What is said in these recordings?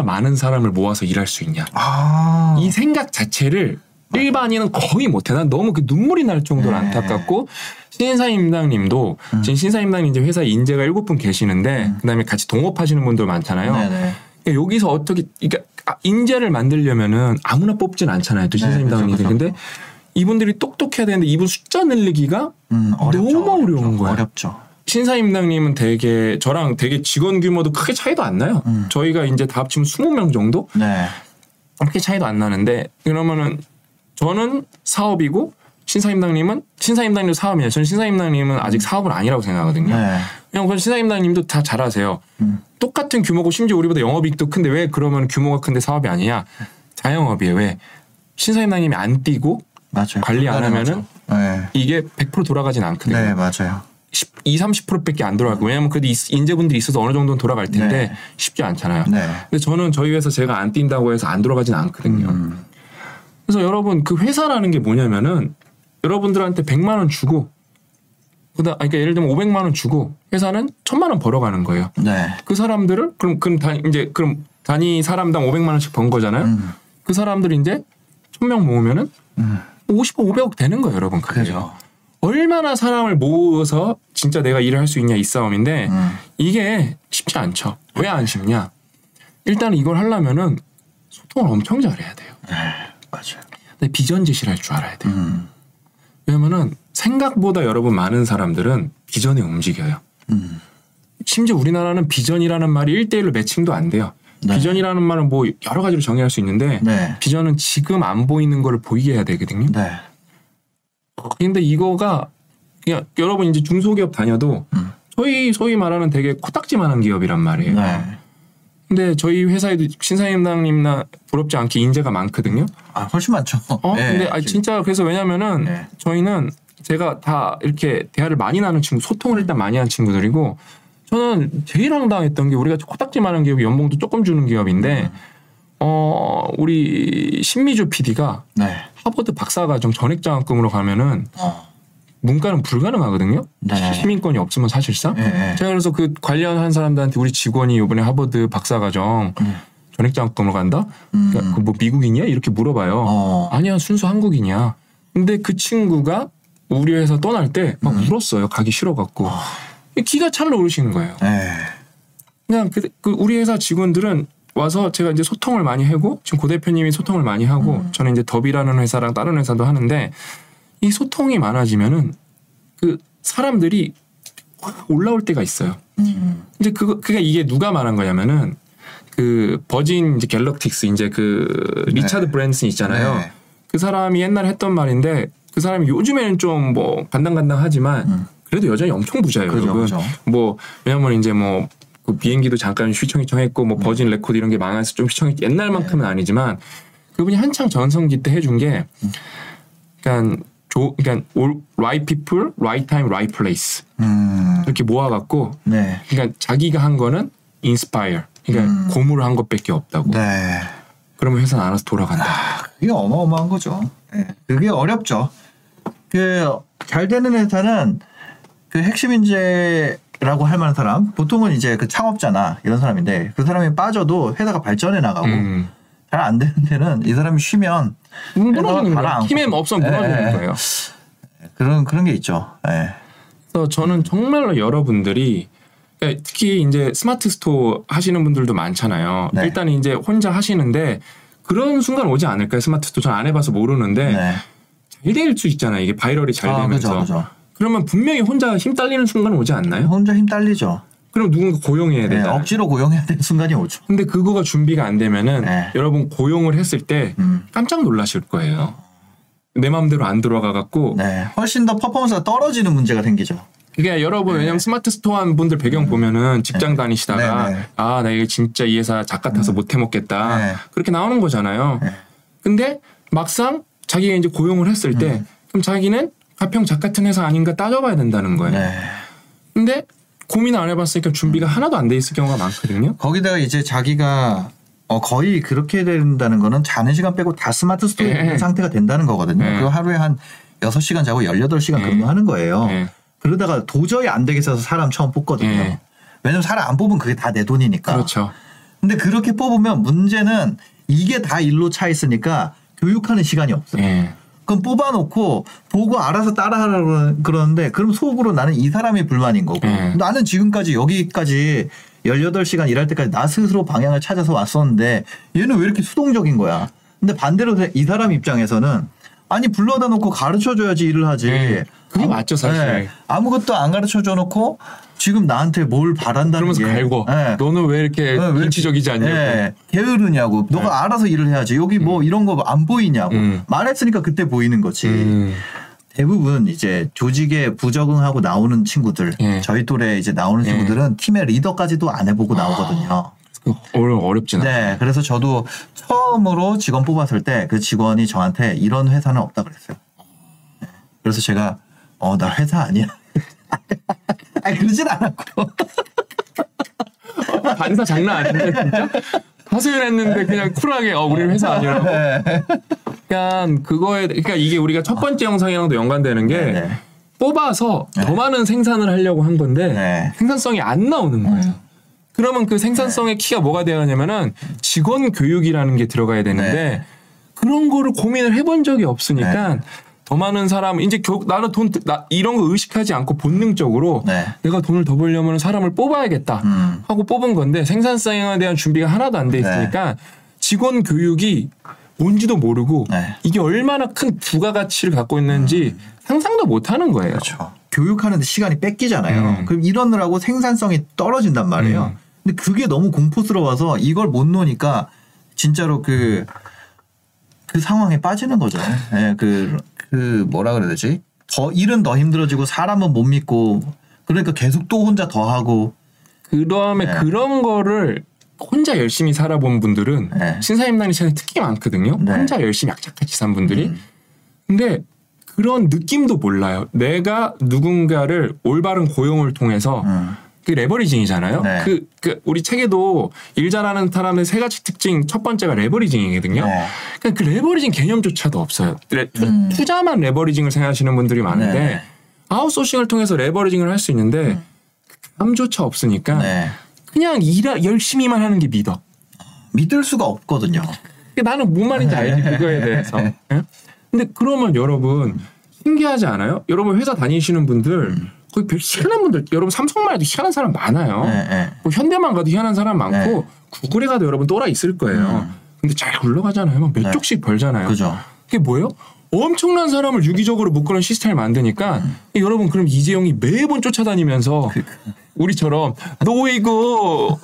얼마나 많은 사람을 모아서 일할 수 있냐. 아. 이 생각 자체를 일반인은 거의 못해. 난 너무 그 눈물이 날 정도로 네. 안타깝고 신사임당님도 음. 지금 신사임당님 이제 회사에 인재가 일곱 분 계시는데 그다음에 같이 동업하시는 분들 많잖아요. 네네. 그러니까 여기서 어떻게 그러니까 아, 인재를 만들려면은 아무나 뽑진 않잖아요. 또 네, 신사임당님들. 그렇죠, 근데 이분들이 똑똑해야 되는데 이분 숫자 늘리기가 음, 어렵죠, 너무 어려운 어렵죠. 거야. 어렵죠. 신사임당님은 되게 저랑 되게 직원 규모도 크게 차이도 안 나요. 음. 저희가 이제 다 합치면 20명 정도? 네. 그렇게 차이도 안 나는데 그러면은 저는 사업이고 신사임당님은 신사임당님도 사업이에요. 저는 신사임당님은 아직 사업은 아니라고 생각하거든요. 네. 그냥 그 신사임당님도 다 잘하세요. 음. 똑같은 규모고 심지어 우리보다 영업이익도 큰데 왜 그러면 규모가 큰데 사업이 아니냐? 자영업이에요. 왜 신사임당님이 안 뛰고 맞아요. 관리 안 하면은 네. 이게 100% 돌아가진 않거든요. 네, 맞아요. 10, 20, 30%밖에 안 돌아가고 왜냐면 그래도 이- 인재분들이 있어서 어느 정도는 돌아갈 텐데 네. 쉽지 않잖아요. 네. 근데 저는 저희 회사 제가 안 뛴다고 해서 안 돌아가진 않거든요. 음. 그래서 여러분 그 회사라는 게 뭐냐면은 여러분들한테 100만 원 주고 그다 그러니까 예를 들면 500만 원 주고 회사는 1000만 원 벌어가는 거예요. 네. 그 사람들을 그럼 그럼 단 이제 그럼 단위 사람당 500만 원씩 번 거잖아요. 음. 그 사람들이 이제 1000명 모으면은 음. 50억 500억 되는 거예요, 여러분. 그게. 그죠. 얼마나 사람을 모아서 진짜 내가 일을 할 수 있냐 이 싸움인데 음. 이게 쉽지 않죠. 왜 안 쉽냐? 일단 이걸 하려면은 소통을 엄청 잘해야 돼요. 네. 맞아요. 근데 비전 제시를 할 줄 알아야 돼요. 음. 왜냐면은 생각보다 여러분 많은 사람들은 비전에 움직여요. 음. 심지어 우리나라는 비전이라는 말이 1대1로 매칭도 안 돼요. 네. 비전이라는 말은 뭐 여러 가지로 정의할 수 있는데 네. 비전은 지금 안 보이는 거를 보이게 해야 되거든요. 네. 근데 이거가 그냥 여러분 이제 중소기업 다녀도 음. 저희 소위 말하는 되게 코딱지만한 기업이란 말이에요. 네. 근데 저희 회사에도 신사임당님나 부럽지 않게 인재가 많거든요. 아, 훨씬 많죠. 어? 네. 근데 아, 진짜 그래서 왜냐면은 네. 저희는 제가 다 이렇게 대화를 많이 나눈 친구, 소통을 일단 많이 한 친구들이고 저는 제일 황당했던 게 우리가 코딱지만한 기업이 연봉도 조금 주는 기업인데 어 우리 신미주 PD가 네. 하버드 박사과정 전액장학금으로 가면은 어. 문과는 불가능하거든요. 네. 시민권이 없으면 사실상. 네. 네. 제가 그래서 그 관련한 사람들한테 우리 직원이 이번에 하버드 박사과정 음. 전액장학금으로 간다. 음. 그러니까 그 뭐 미국인이야 이렇게 물어봐요. 어. 아니야 순수 한국인이야. 근데 그 친구가 우리 회사 떠날 때막 음. 울었어요. 가기 싫어갖고 아. 기가 찰러 오르시는 거예요. 네. 그냥 그, 그 우리 회사 직원들은 와서 제가 이제 소통을 많이 하고 지금 고 대표님이 소통을 많이 하고 음. 저는 이제 더비라는 회사랑 다른 회사도 하는데 이 소통이 많아지면은 그 사람들이 확 올라올 때가 있어요. 음. 이제 그거 그게 이게 누가 말한 거냐면은 그 버진 이제 갤럭틱스 이제 그 리차드 네. 브랜슨 있잖아요. 네. 그 사람이 옛날에 했던 말인데 그 사람이 요즘에는 좀 뭐 간당간당하지만 음. 그래도 여전히 엄청 부자예요, 그죠, 여러분. 그죠. 뭐 왜냐면 이제 뭐 그 비행기도 잠깐 휘청휘청했고 뭐 버진 레코드 이런 게 망해서 좀 휘청휘 옛날만큼은 아니지만 그분이 한창 전성기 때 해준 게 그러니까 조 그러니까 all right people, right time, right place 음. 이렇게 모아갖고 네. 그러니까 자기가 한 거는 inspire 그러니까 음. 고무를 한 것밖에 없다고. 네. 그러면 회사는 알아서 돌아간다. 그게 어마어마한 거죠. 네. 그게 어렵죠. 그 잘 되는 회사는 그 핵심 인재 라고 할 만한 사람 보통은 이제 그 창업자나 이런 사람인데 그 사람이 빠져도 회사가 발전해 나가고 음. 잘안 되는 데는 이 사람이 쉬면 무너지는 거예요. 힘에 없으면 무너지는 예. 거예요. 그런 그런 게 있죠. 네. 그래서 저는 정말로 여러분들이 그러니까 특히 이제 스마트 스토어 하시는 분들도 많잖아요. 네. 일단 이제 혼자 하시는데 그런 순간 오지 않을까요? 스마트 스토어 전 안 해봐서 모르는데 네. 잘 될 수 있잖아요. 이게 viral이 잘 아, 되면서. 그죠, 그죠. 그러면 분명히 혼자 힘 딸리는 순간 오지 않나요? 혼자 힘 딸리죠. 그럼 누군가 고용해야 네, 되잖아요. 억지로 고용해야 되는 순간이 오죠. 근데 그거가 준비가 안 되면은 네. 여러분 고용을 했을 때 음. 깜짝 놀라실 거예요. 내 마음대로 안 돌아가 갖고 네. 훨씬 더 퍼포먼스가 떨어지는 문제가 생기죠. 그게 여러분 왜냐면 스마트 스토어 한 분들 배경 보면은 직장 다니시다가 네, 네. 아나 이거 진짜 이 회사 좆 같아서 못 해 먹겠다 네. 그렇게 나오는 거잖아요. 네. 근데 막상 자기가 이제 고용을 했을 때 그럼 자기는 가평 작 같은 회사 아닌가 따져봐야 된다는 거예요. 네. 근데 고민 안 해봤으니까 준비가 하나도 안 돼 있을 경우가 많거든요. 거기다가 이제 자기가 어, 거의 그렇게 된다는 거는 자는 시간 빼고 다 스마트 스토어에 예. 있는 상태가 된다는 거거든요. 예. 그 하루에 한 6시간 자고 18시간 예. 근무하는 거예요. 예. 그러다가 도저히 안 되겠어서 사람 처음 뽑거든요. 예. 왜냐면 사람 안 뽑으면 그게 다 내 돈이니까. 그렇죠. 근데 그렇게 뽑으면 문제는 이게 다 일로 차 있으니까 교육하는 시간이 없어요. 예. 그럼 뽑아놓고 보고 알아서 따라하라고 그러는데 그럼 속으로 나는 이 사람이 불만인 거고 예. 나는 지금까지 여기까지 18시간 일할 때까지 나 스스로 방향을 찾아서 왔었는데 얘는 왜 이렇게 수동적인 거야. 근데 반대로 이 사람 입장에서는 아니 불러다 놓고 가르쳐 줘야지 일을 하지. 예. 그게 맞죠, 사실. 예. 아무것도 안 가르쳐 줘 놓고 지금 나한테 뭘 바란다는 그러면서 게 갈고 예. 너는 왜 이렇게 네, 인치적이지 않냐고. 예, 게으르냐고. 너가 알아서 일을 해야지. 여기 뭐 이런 거 안 보이냐고. 음. 말했으니까 그때 보이는 거지. 음. 대부분 이제 조직에 부적응하고 나오는 친구들, 예. 저희 또래 이제 나오는 예. 친구들은 팀의 리더까지도 안 해보고 나오거든요. 어려 어렵진 않아요. 네, 그래서 저도 처음으로 직원 뽑았을 때 그 직원이 저한테 이런 회사는 없다 그랬어요. 네. 그래서 제가 어 나 회사 아니야. 아니 그러진 않았고. 반사 장난 아닌데 진짜 하소연했는데 그냥 쿨하게 어 우리 회사 아니라고. 네. 그러니까 그거에 그러니까 이게 우리가 첫 번째 영상이랑도 연관되는 게 네. 뽑아서 더 많은 생산을 하려고 한 건데 네. 생산성이 안 나오는 거예요. 그러면 그 생산성의 키가 뭐가 되느냐면은 직원 교육이라는 게 들어가야 되는데 네. 그런 거를 고민을 해본 적이 없으니까 더 많은 사람 이제 겨, 나는 돈 나, 이런 거 의식하지 않고 본능적으로 네. 내가 돈을 더 벌려면 사람을 뽑아야겠다 음. 하고 뽑은 건데 생산성에 대한 준비가 하나도 안 돼 있으니까 직원 교육이 뭔지도 모르고 네. 이게 얼마나 큰 부가가치를 갖고 있는지 상상도 못 하는 거예요. 그렇죠. 교육하는데 시간이 뺏기잖아요. 음. 그럼 이러느라고 생산성이 떨어진단 말이에요. 음. 근데 그게 너무 공포스러워서 이걸 못 노니까 진짜로 그, 그 상황에 빠지는 거죠. 예, 그, 그 뭐라 그래야 되지? 더, 일은 더 힘들어지고 사람은 못 믿고 그러니까 계속 또 혼자 더 하고 그 다음에 네. 그런 거를 혼자 열심히 살아본 분들은 네. 신사임당리 시장에 특히 많거든요. 네. 혼자 열심히 약착같이 산 분들이. 음. 근데 그런 느낌도 몰라요. 내가 누군가를 올바른 고용을 통해서 음. 그 leveraging이잖아요. 네. 그, 그 우리 책에도 일 잘하는 사람의 세 가지 특징 첫 번째가 leveraging이거든요. 네. 그러니까 그 leveraging 개념조차도 없어요. 레- 투- 음. 투자만 leveraging을 생각하시는 분들이 많은데 네. 아웃소싱을 통해서 leveraging을 할 수 있는데 감조차 없으니까 네. 그냥 일하 열심히만 하는 게 믿어. 믿을 수가 없거든요. 그러니까 나는 뭔 말인지 알지 그거에 대해서. 예? 근데 그러면 여러분 신기하지 않아요? 여러분 회사 다니시는 분들 거의 별 희한한 분들 여러분 삼성만 해도 희한한 사람 많아요. 네, 네. 뭐 현대만 가도 희한한 사람 많고 네. 구글에 가도 여러분 또라 있을 거예요. 근데 잘 굴러가잖아요. 막몇 네. 쪽씩 벌잖아요. 그죠. 그게 뭐예요? 엄청난 사람을 유기적으로 묶어놓은 시스템을 만드니까 여러분 그럼 이재용이 매번 쫓아다니면서 우리처럼 너왜 이거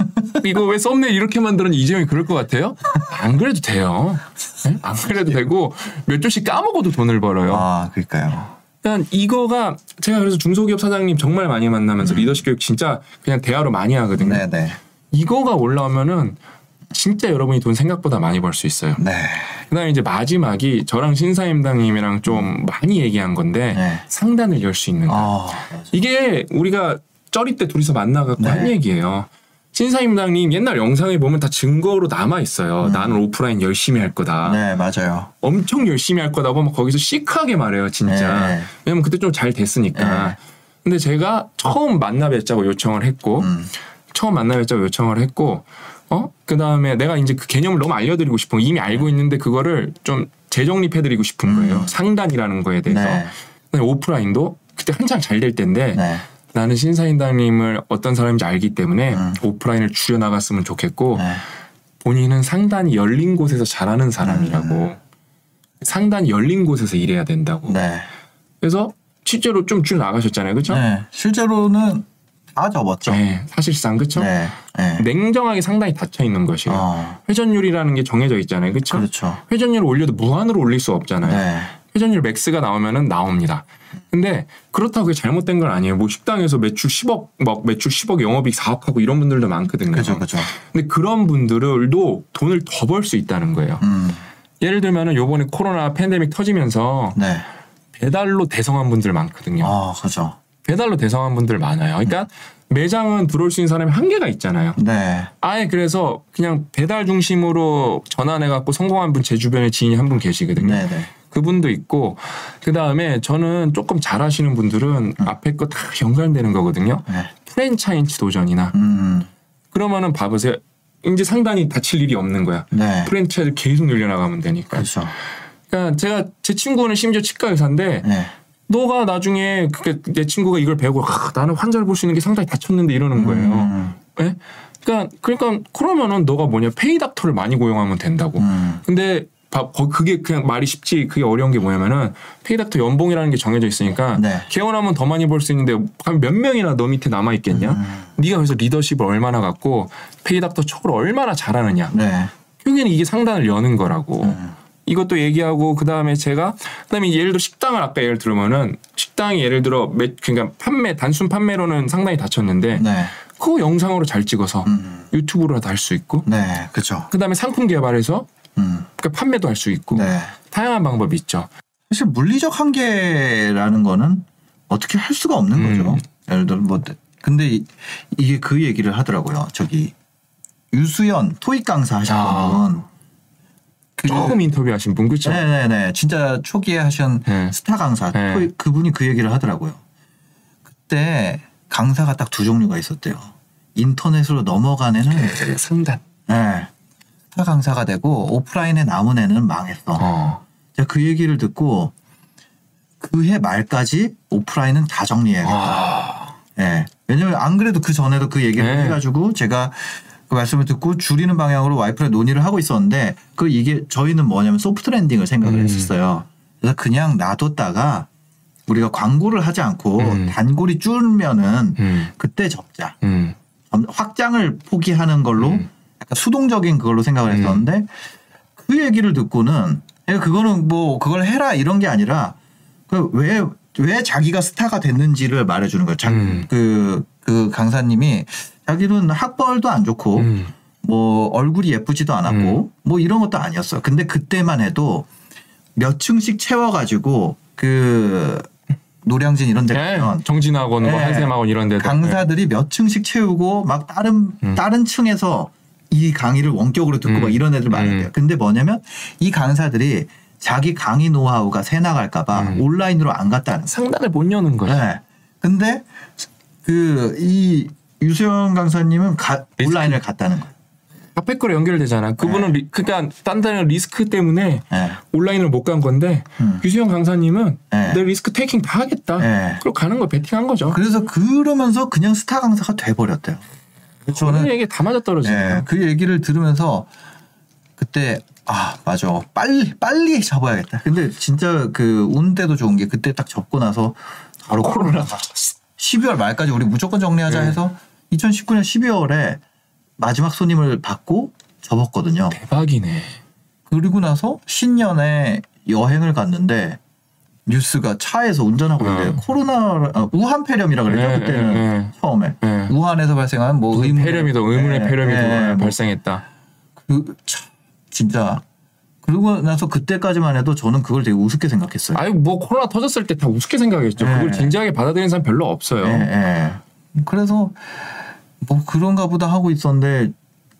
이거 왜 썸네일 이렇게 만들었니 이재용이 그럴 것 같아요? 안 그래도 돼요. 네? 안 그래도 되고 몇 조씩 까먹어도 돈을 벌어요. 아, 그러니까요. 일단 이거가 제가 그래서 중소기업 사장님 정말 많이 만나면서 리더십 교육 진짜 그냥 대화로 많이 하거든요. 네, 네. 이거가 올라오면은 진짜 여러분이 돈 생각보다 많이 벌 수 있어요. 네. 그다음에 이제 마지막이 저랑 신사임당님이랑 좀 많이 얘기한 건데 네. 상단을 열 수 있는 거. 아, 이게 우리가 쩌리 때 둘이서 만나갖고 네. 한 얘기예요. 신사임당님 옛날 영상에 보면 다 증거로 남아 있어요. 나는 오프라인 열심히 할 거다. 음. 네, 맞아요. 엄청 열심히 할 거다고 막 거기서 시크하게 말해요, 진짜. 네. 왜냐면 그때 좀 잘 됐으니까. 네. 근데 제가 처음 만나 뵙자고 요청을 했고, 음. 처음 만나 뵙자고 요청을 했고, 어? 그 다음에 내가 이제 그 개념을 너무 알려 드리고 싶은 거, 이미 알고 있는데 그거를 좀 재정립해 드리고 싶은 거예요. 상단이라는 거에 대해서. 음. 네. 그다음에 오프라인도 그때 한창 잘 될 때인데, 네. 나는 신사임당님을 어떤 사람인지 알기 때문에 음. 오프라인을 줄여 나갔으면 좋겠고, 네. 본인은 상단이 열린 곳에서 잘하는 사람이라고 상단이 열린 곳에서 일해야 된다고 네. 그래서 실제로 좀 줄 나가셨잖아요 그렇죠? 네. 실제로는 다 접었죠. 네, 사실상 그렇죠? 네. 네. 냉정하게 상단이 닫혀 있는 것이에요 어, 회전율이라는 게 정해져 있잖아요 그렇죠? 그렇죠. 회전율을 올려도 무한으로 올릴 수 없잖아요 네. 회전율 맥스가 나오면은 나옵니다. 근데 그렇다고 그게 잘못된 건 아니에요. 뭐 식당에서 매출 10억 막 매출 10억 영업이익 4억 하고 이런 분들도 많거든요. 그죠, 그죠. 근데 그런 분들도 돈을 더 벌 수 있다는 거예요. 음, 예를 들면은 요번에 코로나 팬데믹 터지면서 네. 배달로 대성한 분들 많거든요. 아, 그죠. 배달로 대성한 분들 많아요. 그러니까 매장은 들어올 수 있는 사람이 한계가 있잖아요. 네. 아예 그래서 그냥 배달 중심으로 전환해 갖고 성공한 분 제 주변에 지인이 한 분 계시거든요. 네, 네. 그분도 있고 그 다음에 저는 조금 잘하시는 분들은 앞에 거 다 연관되는 거거든요. 네. 프랜차이즈 도전이나 음, 그러면은 봐보세요. 이제 상단이 다칠 일이 없는 거야. 네. 프랜차이즈 계속 늘려나가면 되니까. 그렇죠. 그러니까 제가 제 친구는 심지어 치과 의사인데 네. 너가 나중에 그게 내 친구가 이걸 배우고 아, 나는 환자를 볼 수 있는 게 상당히 다쳤는데 이러는 거예요. 음, 예? 그러니까 그러니까 그러면은 너가 뭐냐 페이닥터를 많이 고용하면 된다고. 음, 근데 그게 그냥 말이 쉽지 그게 어려운 게 뭐냐면은 페이닥터 연봉이라는 게 정해져 있으니까 네. 개원하면 더 많이 벌 수 있는데 한몇 명이나 너 밑에 남아 있겠냐? 음. 네가 그래서 리더십을 얼마나 갖고 페이닥터 촉을 얼마나 잘하느냐? 네. 결국에는 이게 상단을 여는 거라고. 음. 이것도 얘기하고 그 다음에 제가 그 다음에 예를 들어 식당을 아까 예를 들면은 식당이 예를 들어 매, 그러니까 판매 단순 판매로는 상단이 닫혔는데 네. 그거 영상으로 잘 찍어서 음, 유튜브로도 할 수 있고 네. 그죠. 그다음에 상품 개발해서 음, 그러니까 판매도 할 수 있고 네. 다양한 방법이 있죠. 사실 물리적 한계라는 거는 어떻게 할 수가 없는 음. 거죠. 예를 들어 뭐 근데 이- 이게 그 얘기를 하더라고요. 저기 유수연 토익 강사 하신 야. 분은 그 처음 인터뷰하신 분 그렇죠? 네네네 진짜 초기에 하신 네. 스타 강사 네. 토익 그분이 그 얘기를 하더라고요. 그때 강사가 딱 두 종류가 있었대요. 인터넷으로 넘어간 애는 그 상단. 네. 스타 강사가 되고 오프라인에 남은 애는 망했어. 어. 제가 그 얘기를 듣고 그 해 말까지 오프라인은 다 정리해야겠다. 아. 예. 왜냐면 안 그래도 그 전에도 그 얘기를 네. 해가지고 제가 그 말씀을 듣고 줄이는 방향으로 와이프랑 논의를 하고 있었는데 그 이게 저희는 뭐냐면 소프트 랜딩을 생각을 음. 했었어요. 그래서 그냥 놔뒀다가 우리가 광고를 하지 않고 음. 단골이 줄면은 음. 그때 접자. 음. 확장을 포기하는 걸로 음. 약간 수동적인 그걸로 생각을 했었는데 그 얘기를 듣고는 야, 그거는 뭐 그걸 해라 이런 게 아니라 그왜왜 자기가 스타가 됐는지를 말해주는 거예요. 자, 음. 그, 그 강사님이 자기는 학벌도 안 좋고 음. 뭐 얼굴이 예쁘지도 않았고 뭐 이런 것도 아니었어요. 근데 그때만 해도 몇 층씩 채워가지고 그 노량진 이런 데 네. 가면 정진학원, 뭐 네. 한샘학원 이런 데도 강사들이 몇 층씩 채우고 막 다른 음. 다른 층에서 이 강의를 원격으로 듣고 음. 막 이런 애들 많은데요. 음. 근데 뭐냐면 이 강사들이 자기 강의 노하우가 새 나갈까봐 음. 온라인으로 안 갔다는 거예요. 상단을 못 여는 거죠. 네. 근데 그 이 유수연 강사님은 가-. 온라인을 갔다는 거예요. 앞에 거로 연결되잖아. 그분은 리, 그러니까 딴 데는 리스크 때문에 네. 온라인을 못 간 건데 음. 유수연 강사님은 네. 내 risk taking 다 하겠다. 네. 그리고 가는 거 베팅한 거죠. 그래서 그러면서 그냥 스타 강사가 돼버렸대요. 저는 저는 얘기 다 맞아 떨어지네요. 네, 그 얘기를 들으면서 그때 아 맞아 빨리 빨리 접어야겠다. 근데 진짜 그 운대도 좋은 게 그때 딱 접고 나서 바로 코로나가 12월 말까지 우리 무조건 정리하자 네. 해서 2019년 12월에 마지막 손님을 받고 접었거든요. 대박이네. 그리고 나서 신년에 여행을 갔는데 뉴스가 차에서 운전하고 있는데 음. 코로나 아, 우한 폐렴이라 그랬죠 네, 그때는 네, 네. 처음에 네. 우한에서 발생한 뭐 의문 의문의 네, 폐렴이 네, 뭐 발생했다. 그 참, 진짜 그러고 나서 그때까지만 해도 저는 그걸 되게 우습게 생각했어요. 아유 뭐 코로나 터졌을 때 다 우습게 생각했죠. 네. 그걸 진지하게 받아들이는 사람 별로 없어요. 그래서 뭐 그런가 보다 하고 있었는데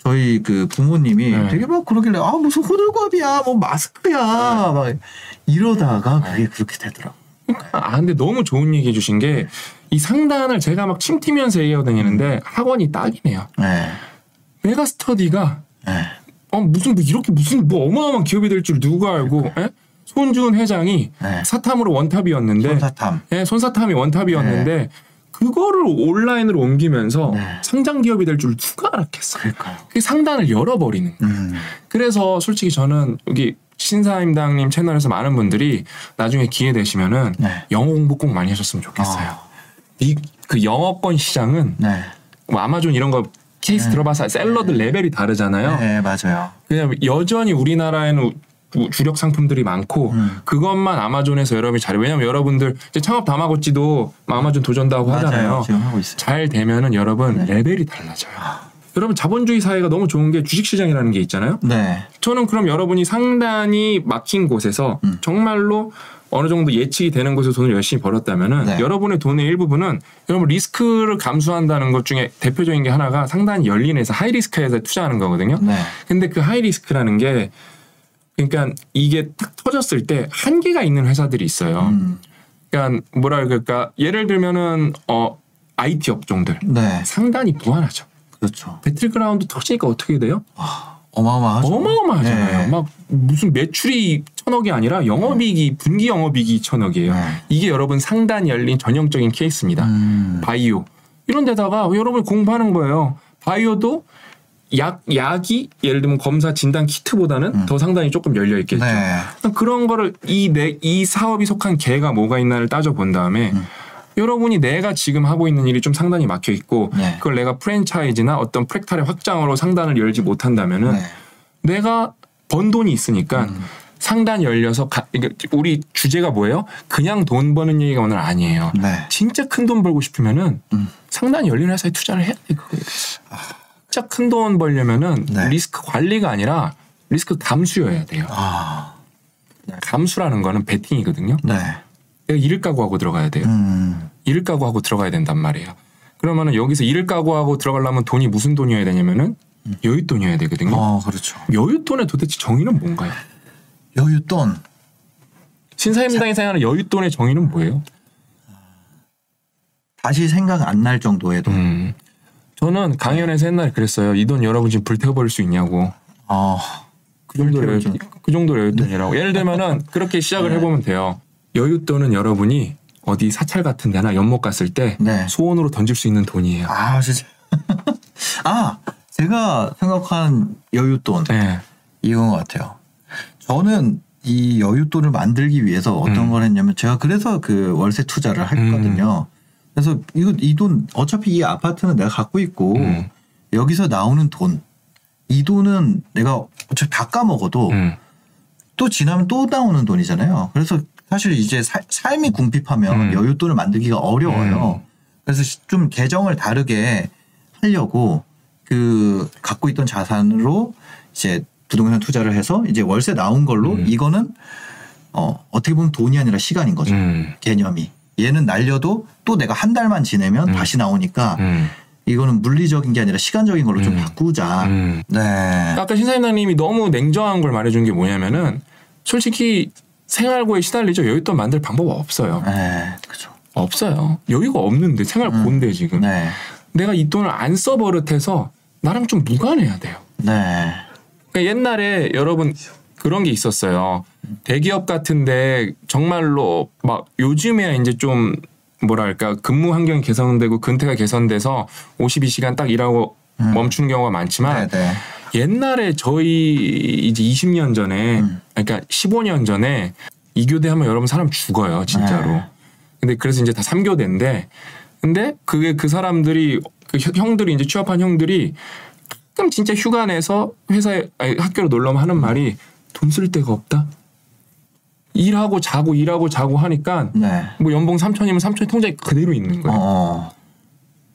저희 그 부모님이 네. 되게 막 그러길래 아 무슨 호들갑이야 뭐 마스크야 네. 막 이러다가 그게 그렇게 되더라고. 아 근데 너무 좋은 얘기 해주신 게 이 상단을 제가 막 침튀면서 얘기하고 다니는데 학원이 딱이네요. 네. 메가 스터디가 네. 어 무슨 뭐 이렇게 무슨 뭐 어마어마한 기업이 될 줄 누가 알고 예? 손준 회장이 네. 사탐으로 원탑이었는데 손사탐. 예, 손사탐이 원탑이었는데 그거를 온라인으로 옮기면서 네. 상장 기업이 될 줄 누가 알았겠어. 그러니까요. 그 상단을 열어버리는 거예요. 음. 그래서 솔직히 저는 여기 신사임당님 채널에서 많은 분들이 나중에 기회 되시면은 네. 영어 공부 꼭 많이 하셨으면 좋겠어요. 아. 이그 영어권 시장은 네. 뭐 아마존 이런 거 케이스 네. 들어봐서 샐러드 레벨이 다르잖아요. 네 맞아요. 그냥 여전히 우리나라에는 주- 주력 상품들이 많고 음. 그것만 아마존에서 여러분이 잘해. 왜냐면 여러분들 이제 창업 다마고찌도 아마존 도전도 하고 하잖아요. 잘 되면은 여러분 네. 레벨이 달라져요. 여러분 자본주의 사회가 너무 좋은 게 주식시장이라는 게 있잖아요. 네. 저는 그럼 여러분이 상단이 막힌 곳에서 음. 정말로 어느 정도 예측이 되는 곳에서 돈을 열심히 벌었다면은 네. 여러분의 돈의 일부분은 여러분 리스크를 감수한다는 것 중에 대표적인 게 하나가 상단이 열린 데서 high risk에서 투자하는 거거든요. 네. 근데 그 high risk라는 게 그러니까 이게 딱 터졌을 때 한계가 있는 회사들이 있어요. 음. 그러니까 뭐라 그럴까 예를 들면은 어 IT 업종들 네. 상단이 무한하죠. 그렇죠. 배틀그라운드 터지니까 어떻게 돼요? 어마어마하죠. 어마어마하잖아요. 네. 막 무슨 매출이 천억이 아니라 영업이익이 분기 영업이익이 천억이에요. 네. 이게 여러분 상단이 열린 전형적인 케이스입니다. 음. 바이오 이런 데다가 여러분 공부하는 거예요. 바이오도 약 약이 예를 들면 검사 진단 키트보다는 더 상단이 조금 열려 있겠죠. 음. 네. 그런 거를 이내이 사업이 속한 개가 뭐가 있나를 따져 본 다음에 음. 여러분이 내가 지금 하고 있는 일이 좀 상단이 막혀 있고 네. 그걸 내가 프랜차이즈나 어떤 프랙탈의 확장으로 상단을 열지 못한다면은 네. 내가 번 돈이 있으니까 음. 상단이 열려서 가, 우리 주제가 뭐예요? 그냥 돈 버는 얘기가 오늘 아니에요. 네. 진짜 큰 돈 벌고 싶으면은 음. 상단이 열린 회사에 투자를 해야 돼. 그거. 진짜 큰 돈 벌려면은 네. 리스크 관리가 아니라 리스크 감수여야 돼요. 아. 감수라는 거는 베팅이거든요. 네. 내가 이를 각오하고 들어가야 돼요. 음. 이를 각오하고 들어가야 된단 말이에요. 그러면은 여기서 이를 각오하고 들어가려면 돈이 무슨 돈이어야 되냐면은 여윳돈이어야 되거든요. 어, 그렇죠. 여윳돈의 도대체 정의는 뭔가요? 여윳돈. 신사임당이 생각하는 여윳돈의 정의는 뭐예요? 다시 생각 안 날 정도의 돈. 음. 저는 강연에서 옛날에 그랬어요. 이 돈 여러분 지금 불태워버릴 수 있냐고. 어. 그 정도로. 여윳- 그 정도로 여윳돈이라고. 예를 들면은 그렇게 시작을 네. 해보면 돼요. 여윳돈은 여러분이 어디 사찰 같은 데나 연못 갔을 때 네. 소원으로 던질 수 있는 돈이에요. 아, 진짜. 아, 제가 생각한 여윳돈. 네. 이건 것 같아요. 저는 이 여윳돈을 만들기 위해서 어떤 음. 걸 했냐면 제가 그래서 그 월세 투자를 했거든요. 그래서 이거 이 돈 어차피 이 아파트는 내가 갖고 있고 음. 여기서 나오는 돈 이 돈은 내가 어차피 다 까먹어도 음. 또 지나면 또 나오는 돈이잖아요. 그래서 사실 이제 사- 삶이 궁핍하면 음. 여윳돈을 만들기가 어려워요. 그래서 좀 계정을 다르게 하려고 그 갖고 있던 자산으로 이제 부동산 투자를 해서 이제 월세 나온 걸로 음. 이거는 어 어떻게 보면 돈이 아니라 시간인 거죠. 음. 개념이. 얘는 날려도 또 내가 한 달만 지내면 음. 다시 나오니까 음. 이거는 물리적인 게 아니라 시간적인 걸로 좀 음. 바꾸자. 음. 네. 아까 신사임당님이 너무 냉정한 걸 말해준 게 뭐냐면은 솔직히 생활고에 시달리죠. 여윳돈 만들 방법 없어요. 네. 그죠. 없어요. 여유가 없는데 생활 음. 고인데 지금 네. 내가 이 돈을 안 써버릇해서 나랑 좀 무관해야 돼요. 네. 그러니까 옛날에 여러분 그런 게 있었어요. 대기업 같은데 정말로 막 요즘에야 이제 좀 뭐랄까 근무 환경이 개선되고 근태가 개선돼서 52시간 딱 일하고 음. 멈추는 경우가 많지만 네. 네. 옛날에 저희 이제 20년 전에 음. 그러니까 15년 전에 이교대 하면 여러분 사람 죽어요 진짜로. 네. 근데 그래서 이제 다 3교대인데 근데 그게 그 사람들이 그 형- 형들이 이제 취업한 형들이 가끔 진짜 휴가 내서 회사에 아니, 학교로 놀러면 하는 말이 돈 쓸 데가 없다. 일하고 자고 일하고 자고 하니까 네. 뭐 연봉 3천이면 3천 통장에 그대로 있는 거예요. 어.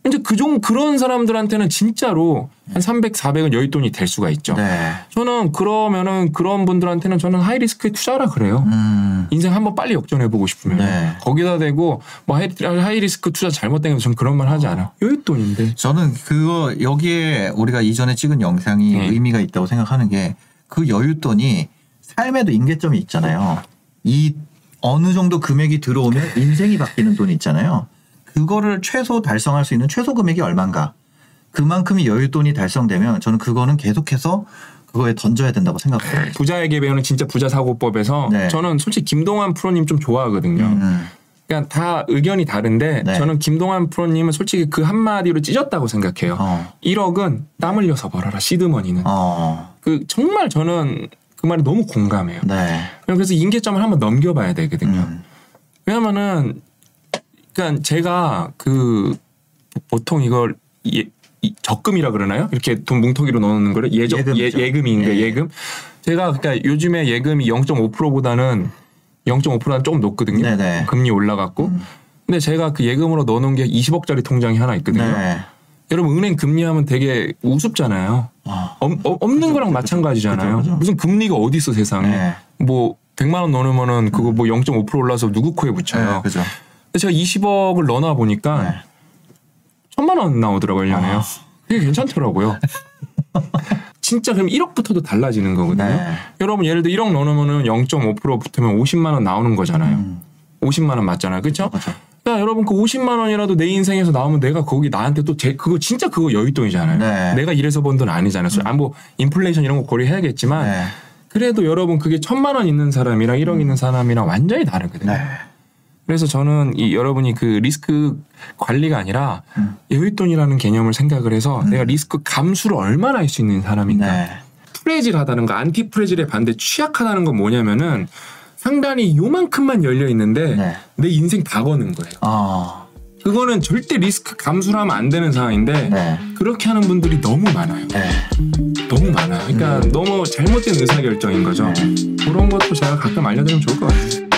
이제 그종 그런 사람들한테는 진짜로 한 300, 400은 여윳돈이 될 수가 있죠. 네. 저는 그러면은 그런 분들한테는 저는 high risk에 투자라 그래요. 음. 인생 한번 빨리 역전해 보고 싶으면 네. 거기다 대고 뭐 high, high risk 투자 잘못된 거 저는 그런 말 하지 않아요. 여윳돈인데. 저는 그거 여기에 우리가 이전에 찍은 영상이 네. 의미가 있다고 생각하는 게 그 여윳돈이 삶에도 임계점이 있잖아요. 이 어느 정도 금액이 들어오면 인생이 바뀌는 돈이 있잖아요. 그거를 최소 달성할 수 있는 최소 금액이 얼마인가? 그만큼의 여윳돈이 달성되면 저는 그거는 계속해서 그거에 던져야 된다고 생각해요. 부자에게 배우는 진짜 부자 사고법에서 네. 저는 솔직히 김동완 프로님 좀 좋아하거든요. 음. 그러니까 다 의견이 다른데 네. 저는 김동완 프로님은 솔직히 그 한마디로 찢었다고 생각해요. 어. 1억은 땀 흘려서 벌어라 시드머니는. 어. 그 정말 저는 그 말에 너무 공감해요. 네. 그래서 인계점을 한번 넘겨봐야 되거든요. 음. 왜냐면은 그러니까 제가 그 보통 이걸 예, 이 적금이라 그러나요? 이렇게 돈 뭉텅이로 넣는 거를 예적 예, 예금이죠. 예금인데 예. 예금 제가 그러니까 요즘에 예금이 0.5%보다는 0.5%는 조금 높거든요. 네네. 금리 올라갔고. 근데 제가 그 예금으로 넣어놓은 게 20억짜리 통장이 하나 있거든요. 네. 여러분 은행 금리하면 되게 우습잖아요. 아, 없, 어- 없는 거랑 마찬가지잖아요. 그죠, 그죠. 무슨 금리가 어디 있어 세상에. 네. 뭐 100만 원 넣으면은 그거 뭐 0.5% 올라서 누구 코에 붙여요. 네, 그죠. 근데 제가 20억을 넣어놔 보니까 네. 천만 원 나오더라고요, 1년에요. 아. 그게 괜찮더라고요. 진짜 그럼 1억부터도 달라지는 거거든요. 네. 여러분 예를 들어 1억 넣으면은 0.5% 붙으면 50만 원 나오는 거잖아요. 음. 50만 원 맞잖아요. 그렇죠? 그렇죠. 야, 여러분 그 50만 원이라도 내 인생에서 나오면 내가 거기 나한테 또 제, 그거 진짜 그거 여윳돈이잖아요. 네. 내가 이래서 번 돈 아니잖아요. 아, 뭐 인플레이션 이런 거 고려해야겠지만 네. 그래도 여러분 그게 천만 원 있는 사람이랑 1억 있는 사람이랑 완전히 다르거든요. 네. 그래서 저는 이 여러분이 그 리스크 관리가 아니라 음. 여윳돈이라는 개념을 생각을 해서 내가 리스크 감수를 얼마나 할 수 있는 사람인가. 네. fragile하다는 거, antifragile의 반대 취약하다는 건 뭐냐면은 상단이 요만큼만 열려 있는데 네. 내 인생 다 거는 거예요. 아, 그거는 절대 리스크 감수를 하면 안 되는 상황인데 네. 그렇게 하는 분들이 너무 많아요. 네. 너무 많아요. 그러니까 너무 잘못된 의사결정인 거죠. 네. 그런 것도 제가 가끔 알려드리면 좋을 것 같아요.